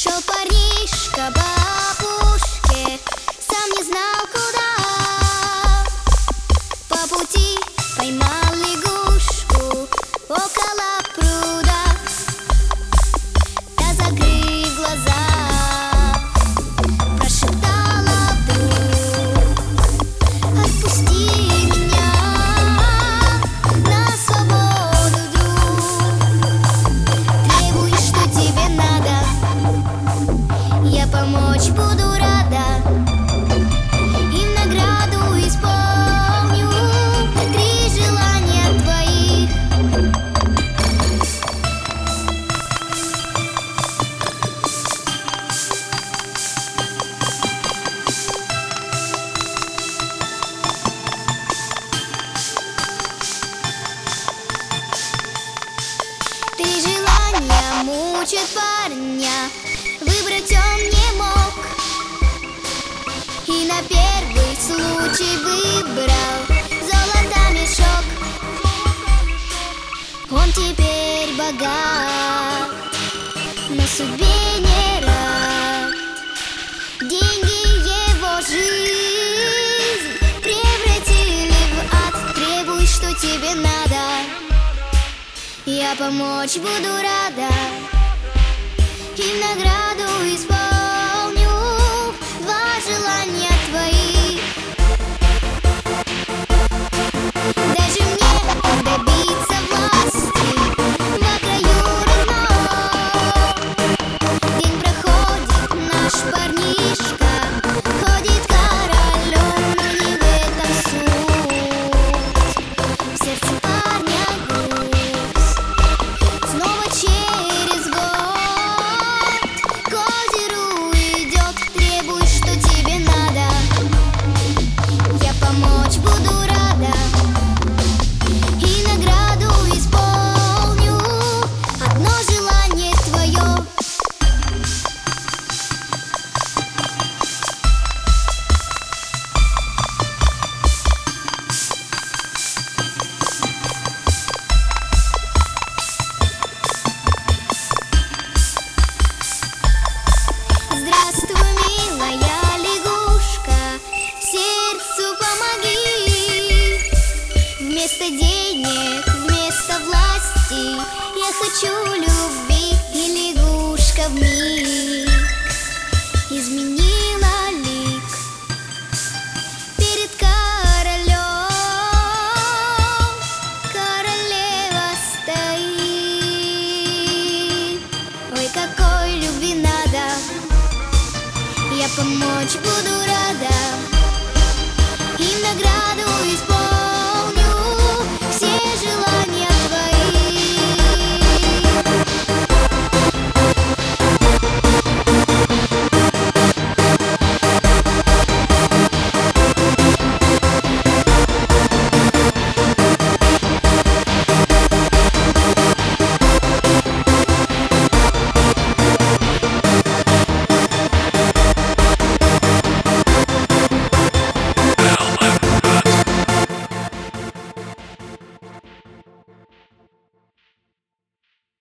Шел парнишка мучает парня Выбрать он не мог. И на первый случай выбрал золото мешок. Он теперь богат На судьбе не рад. Деньги его жизнь Превратили в ад. Требуй, что тебе надо. Я помочь буду рада. In the ground. Вместо денег, вместо власти. Я хочу любви и лягушка в миг Изменила лик перед королем. Королева стоит. Ой, какой любви надо. Я помочь буду рада. И награду